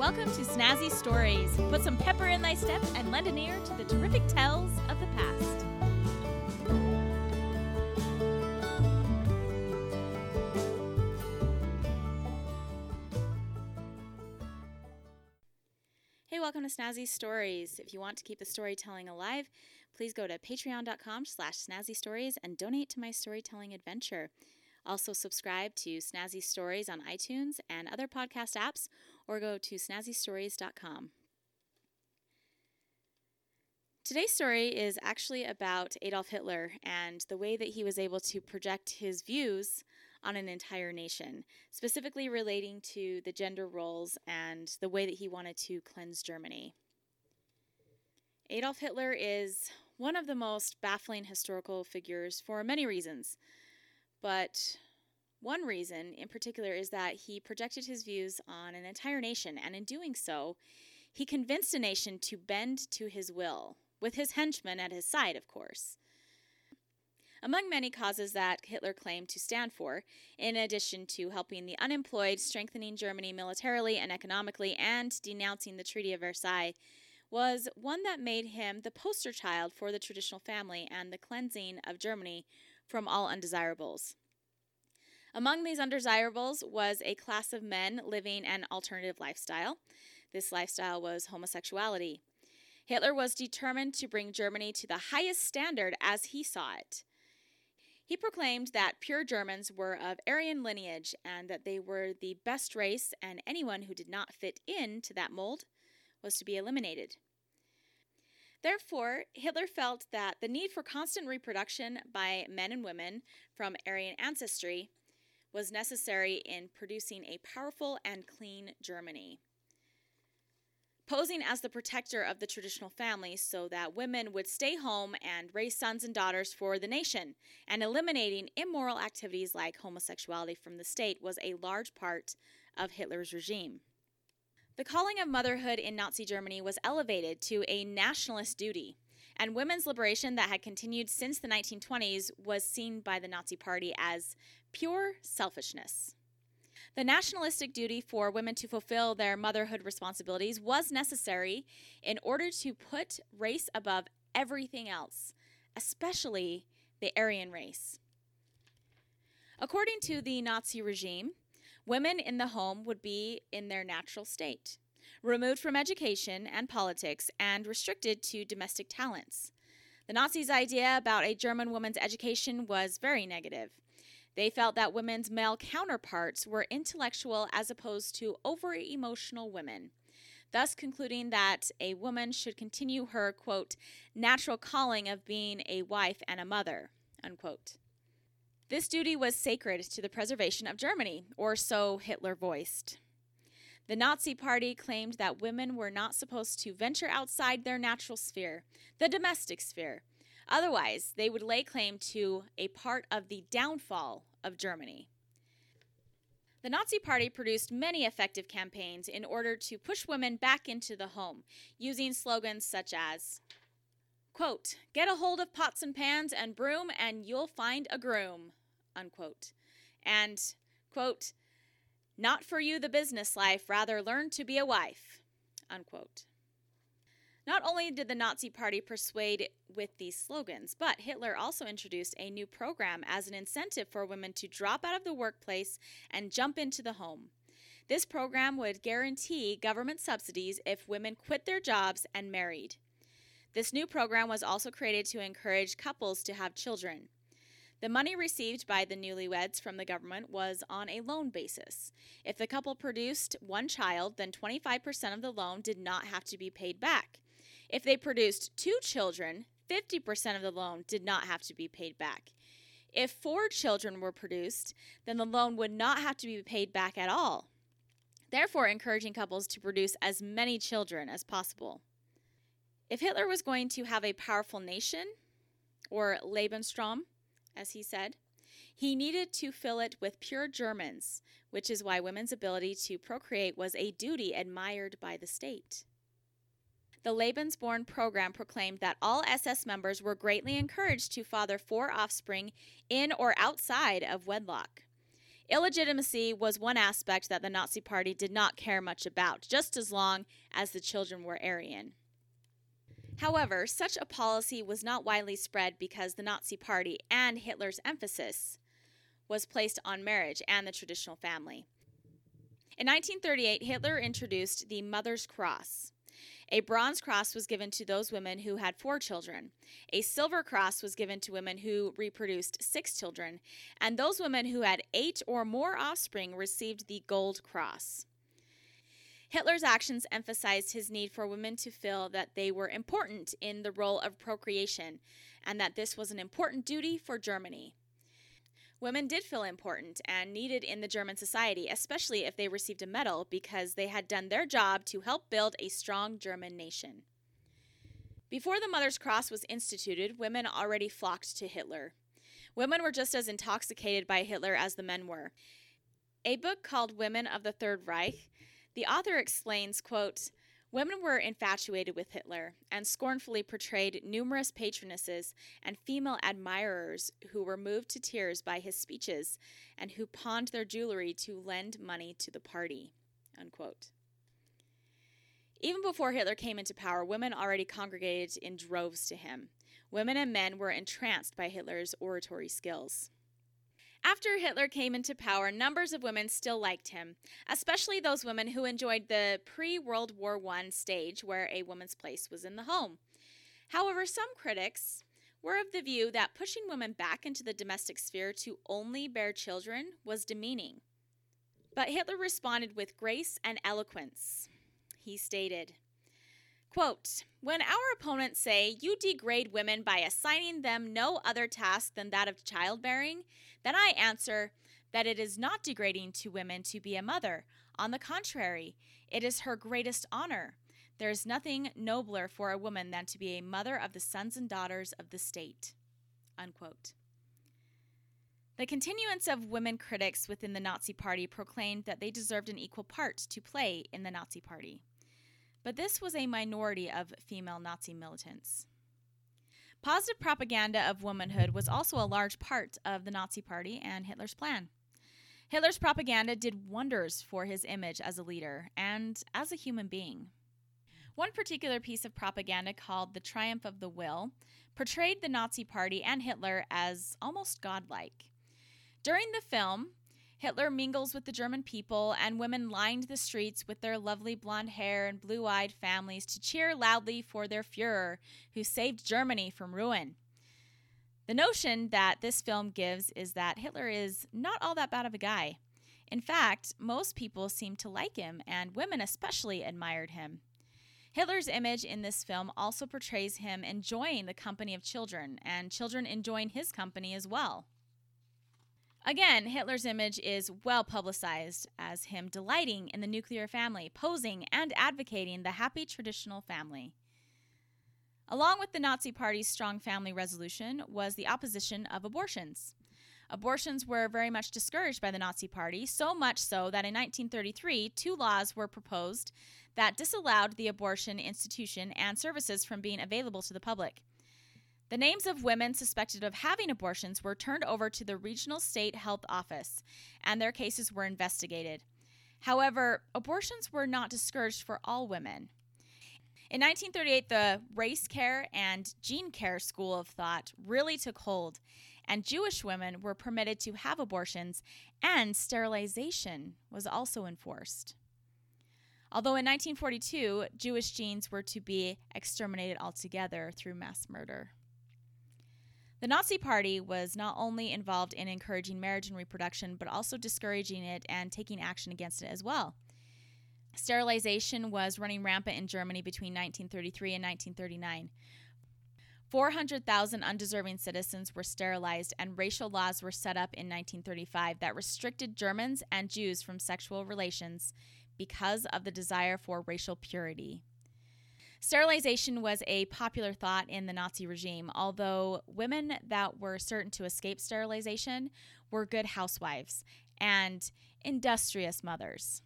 Welcome to Snazzy Stories. Put some pepper in thy step and lend an ear to the terrific tales of the past. Hey, welcome to Snazzy Stories. If you want to keep the storytelling alive, please go to patreon.com slash snazzy stories and donate to my storytelling adventure. Also, subscribe to Snazzy Stories on iTunes and other podcast apps, or go to snazzystories.com. Today's story is actually about Adolf Hitler and the way that he was able to project his views on an entire nation, specifically relating to the gender roles and the way that he wanted to cleanse Germany. Adolf Hitler is one of the most baffling historical figures for many reasons. But one reason in particular is that he projected his views on an entire nation, and in doing so, he convinced a nation to bend to his will, with his henchmen at his side, of course. Among many causes that Hitler claimed to stand for, in addition to helping the unemployed, strengthening Germany militarily and economically, and denouncing the Treaty of Versailles, was one that made him the poster child for the traditional family and the cleansing of Germany from all undesirables. Among these undesirables was a class of men living an alternative lifestyle. This lifestyle was homosexuality. Hitler was determined to bring Germany to the highest standard as he saw it. He proclaimed that pure Germans were of Aryan lineage and that they were the best race, and anyone who did not fit into that mold was to be eliminated. Therefore, Hitler felt that the need for constant reproduction by men and women from Aryan ancestry was necessary in producing a powerful and clean Germany. Posing as the protector of the traditional family so that women would stay home and raise sons and daughters for the nation, and eliminating immoral activities like homosexuality from the state was a large part of Hitler's regime. The calling of motherhood in Nazi Germany was elevated to a nationalist duty, and women's liberation that had continued since the 1920s was seen by the Nazi Party as pure selfishness. The nationalistic duty for women to fulfill their motherhood responsibilities was necessary in order to put race above everything else, especially the Aryan race. According to the Nazi regime, Women in the home would be in their natural state, removed from education and politics, and restricted to domestic talents. The Nazis' idea about a German woman's education was very negative. They felt that women's male counterparts were intellectual as opposed to over emotional women, thus concluding that a woman should continue her, quote, natural calling of being a wife and a mother, unquote. This duty was sacred to the preservation of Germany, or so Hitler voiced. The Nazi Party claimed that women were not supposed to venture outside their natural sphere, the domestic sphere. Otherwise, they would lay claim to a part of the downfall of Germany. The Nazi Party produced many effective campaigns in order to push women back into the home, using slogans such as, quote, Get a hold of pots and pans and broom, and you'll find a groom unquote. And, quote, not for you the business life, rather learn to be a wife, unquote. Not only did the Nazi Party persuade with these slogans, but Hitler also introduced a new program as an incentive for women to drop out of the workplace and jump into the home. This program would guarantee government subsidies if women quit their jobs and married. This new program was also created to encourage couples to have children. The money received by the newlyweds from the government was on a loan basis. If the couple produced one child, then 25% of the loan did not have to be paid back. If they produced two children, 50% of the loan did not have to be paid back. If four children were produced, then the loan would not have to be paid back at all, therefore, encouraging couples to produce as many children as possible. If Hitler was going to have a powerful nation, or Lebensraum, as he said. He needed to fill it with pure Germans, which is why women's ability to procreate was a duty admired by the state. The Lebensborn program proclaimed that all SS members were greatly encouraged to father four offspring in or outside of wedlock. Illegitimacy was one aspect that the Nazi Party did not care much about, just as long as the children were Aryan. However, such a policy was not widely spread because the Nazi Party and Hitler's emphasis was placed on marriage and the traditional family. In 1938, Hitler introduced the Mother's Cross. A bronze cross was given to those women who had four children. A silver cross was given to women who reproduced six children. And those women who had eight or more offspring received the gold cross. Hitler's actions emphasized his need for women to feel that they were important in the role of procreation and that this was an important duty for Germany. Women did feel important and needed in the German society, especially if they received a medal because they had done their job to help build a strong German nation. Before the Mother's Cross was instituted, women already flocked to Hitler. Women were just as intoxicated by Hitler as the men were. A book called Women of the Third Reich, the author explains, quote, Women were infatuated with Hitler and scornfully portrayed numerous patronesses and female admirers who were moved to tears by his speeches and who pawned their jewelry to lend money to the party. Unquote. Even before Hitler came into power, women already congregated in droves to him. Women and men were entranced by Hitler's oratory skills. After Hitler came into power, numbers of women still liked him, especially those women who enjoyed the pre World War I stage where a woman's place was in the home. However, some critics were of the view that pushing women back into the domestic sphere to only bear children was demeaning. But Hitler responded with grace and eloquence. He stated, Quote, when our opponents say you degrade women by assigning them no other task than that of childbearing, then I answer that it is not degrading to women to be a mother. On the contrary, it is her greatest honor. There is nothing nobler for a woman than to be a mother of the sons and daughters of the state. Unquote. The continuance of women critics within the Nazi Party proclaimed that they deserved an equal part to play in the Nazi Party. But this was a minority of female Nazi militants. Positive propaganda of womanhood was also a large part of the Nazi Party and Hitler's plan. Hitler's propaganda did wonders for his image as a leader and as a human being. One particular piece of propaganda, called The Triumph of the Will, portrayed the Nazi Party and Hitler as almost godlike. During the film, Hitler mingles with the German people, and women lined the streets with their lovely blonde hair and blue eyed families to cheer loudly for their Fuhrer, who saved Germany from ruin. The notion that this film gives is that Hitler is not all that bad of a guy. In fact, most people seem to like him, and women especially admired him. Hitler's image in this film also portrays him enjoying the company of children, and children enjoying his company as well. Again, Hitler's image is well publicized as him delighting in the nuclear family, posing and advocating the happy traditional family. Along with the Nazi Party's strong family resolution was the opposition of abortions. Abortions were very much discouraged by the Nazi Party, so much so that in 1933, two laws were proposed that disallowed the abortion institution and services from being available to the public. The names of women suspected of having abortions were turned over to the regional state health office, and their cases were investigated. However, abortions were not discouraged for all women. In 1938, the race care and gene care school of thought really took hold, and Jewish women were permitted to have abortions, and sterilization was also enforced. Although in 1942, Jewish genes were to be exterminated altogether through mass murder. The Nazi Party was not only involved in encouraging marriage and reproduction, but also discouraging it and taking action against it as well. Sterilization was running rampant in Germany between 1933 and 1939. 400,000 undeserving citizens were sterilized, and racial laws were set up in 1935 that restricted Germans and Jews from sexual relations because of the desire for racial purity. Sterilization was a popular thought in the Nazi regime, although women that were certain to escape sterilization were good housewives and industrious mothers.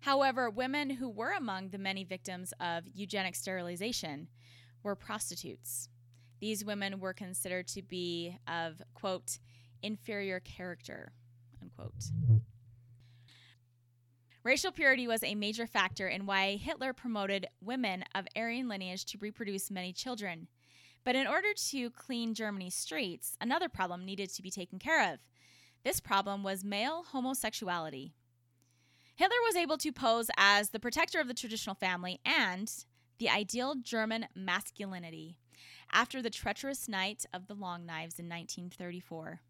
However, women who were among the many victims of eugenic sterilization were prostitutes. These women were considered to be of, quote, inferior character, Unquote. Racial purity was a major factor in why Hitler promoted women of Aryan lineage to reproduce many children. But in order to clean Germany's streets, another problem needed to be taken care of. This problem was male homosexuality. Hitler was able to pose as the protector of the traditional family and the ideal German masculinity after the treacherous night of the Long Knives in 1934.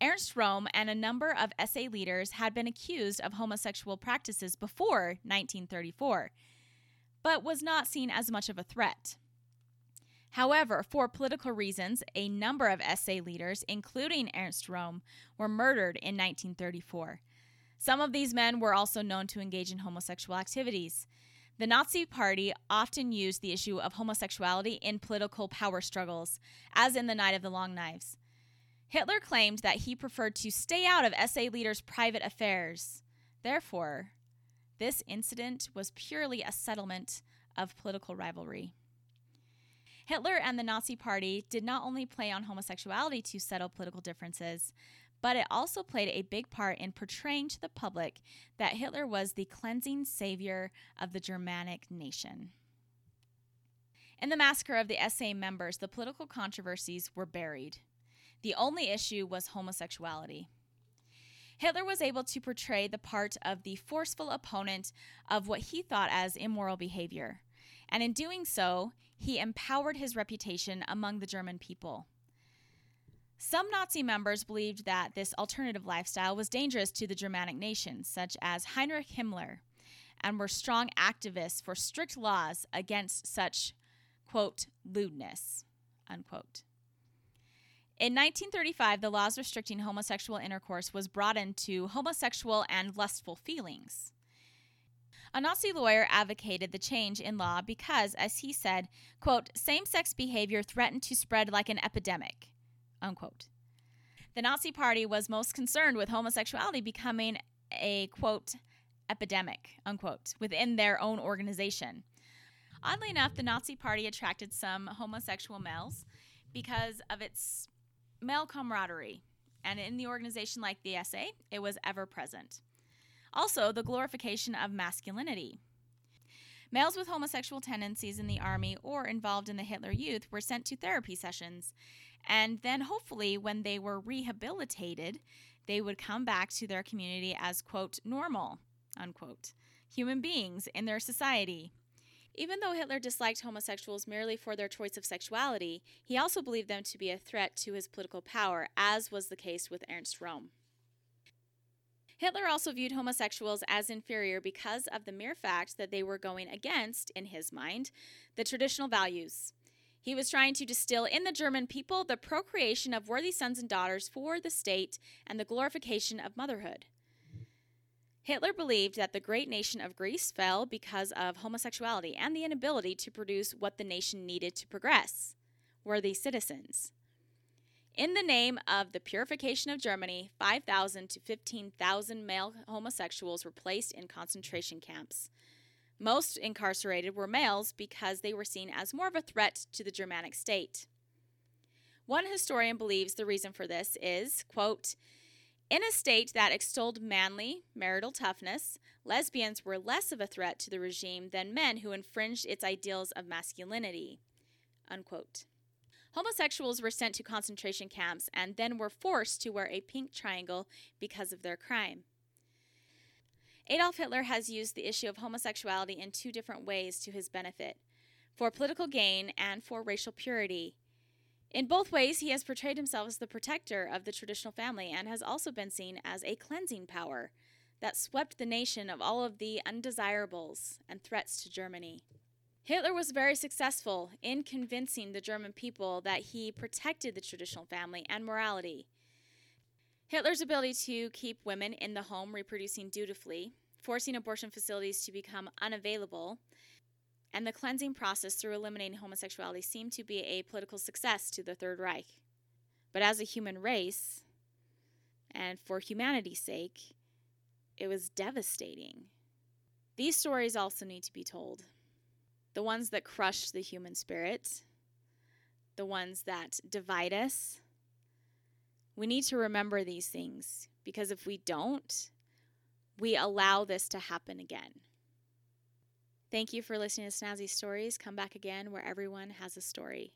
Ernst Röhm and a number of SA leaders had been accused of homosexual practices before 1934, but was not seen as much of a threat. However, for political reasons, a number of SA leaders, including Ernst Röhm, were murdered in 1934. Some of these men were also known to engage in homosexual activities. The Nazi Party often used the issue of homosexuality in political power struggles, as in the Night of the Long Knives. Hitler claimed that he preferred to stay out of SA leaders' private affairs. Therefore, this incident was purely a settlement of political rivalry. Hitler and the Nazi Party did not only play on homosexuality to settle political differences, but it also played a big part in portraying to the public that Hitler was the cleansing savior of the Germanic nation. In the massacre of the SA members, the political controversies were buried. The only issue was homosexuality. Hitler was able to portray the part of the forceful opponent of what he thought as immoral behavior. And in doing so, he empowered his reputation among the German people. Some Nazi members believed that this alternative lifestyle was dangerous to the Germanic nations, such as Heinrich Himmler, and were strong activists for strict laws against such, quote, lewdness, unquote. In 1935, the laws restricting homosexual intercourse was broadened to homosexual and lustful feelings. A Nazi lawyer advocated the change in law because, as he said, quote, same-sex behavior threatened to spread like an epidemic, unquote. The Nazi Party was most concerned with homosexuality becoming a, quote, epidemic, unquote, within their own organization. Oddly enough, the Nazi Party attracted some homosexual males because of its male camaraderie, and in the organization like the SA, it was ever present. Also, the glorification of masculinity. Males with homosexual tendencies in the army or involved in the Hitler Youth were sent to therapy sessions, and then hopefully, when they were rehabilitated, they would come back to their community as, quote, normal, unquote, human beings in their society. Even though Hitler disliked homosexuals merely for their choice of sexuality, he also believed them to be a threat to his political power, as was the case with Ernst Röhm. Hitler also viewed homosexuals as inferior because of the mere fact that they were going against, in his mind, the traditional values. He was trying to distill in the German people the procreation of worthy sons and daughters for the state and the glorification of motherhood. Hitler believed that the great nation of Greece fell because of homosexuality and the inability to produce what the nation needed to progress worthy citizens. In the name of the purification of Germany, 5,000 to 15,000 male homosexuals were placed in concentration camps. Most incarcerated were males because they were seen as more of a threat to the Germanic state. One historian believes the reason for this is, quote, in a state that extolled manly marital toughness, lesbians were less of a threat to the regime than men who infringed its ideals of masculinity. Unquote. Homosexuals were sent to concentration camps and then were forced to wear a pink triangle because of their crime. Adolf Hitler has used the issue of homosexuality in two different ways to his benefit for political gain and for racial purity. In both ways, he has portrayed himself as the protector of the traditional family and has also been seen as a cleansing power that swept the nation of all of the undesirables and threats to Germany. Hitler was very successful in convincing the German people that he protected the traditional family and morality. Hitler's ability to keep women in the home reproducing dutifully, forcing abortion facilities to become unavailable, and the cleansing process through eliminating homosexuality seemed to be a political success to the Third Reich. But as a human race, and for humanity's sake, it was devastating. These stories also need to be told. The ones that crush the human spirit, the ones that divide us. We need to remember these things Because if we don't, we allow this to happen again. Thank you for listening to Snazzy Stories. Come back again where everyone has a story.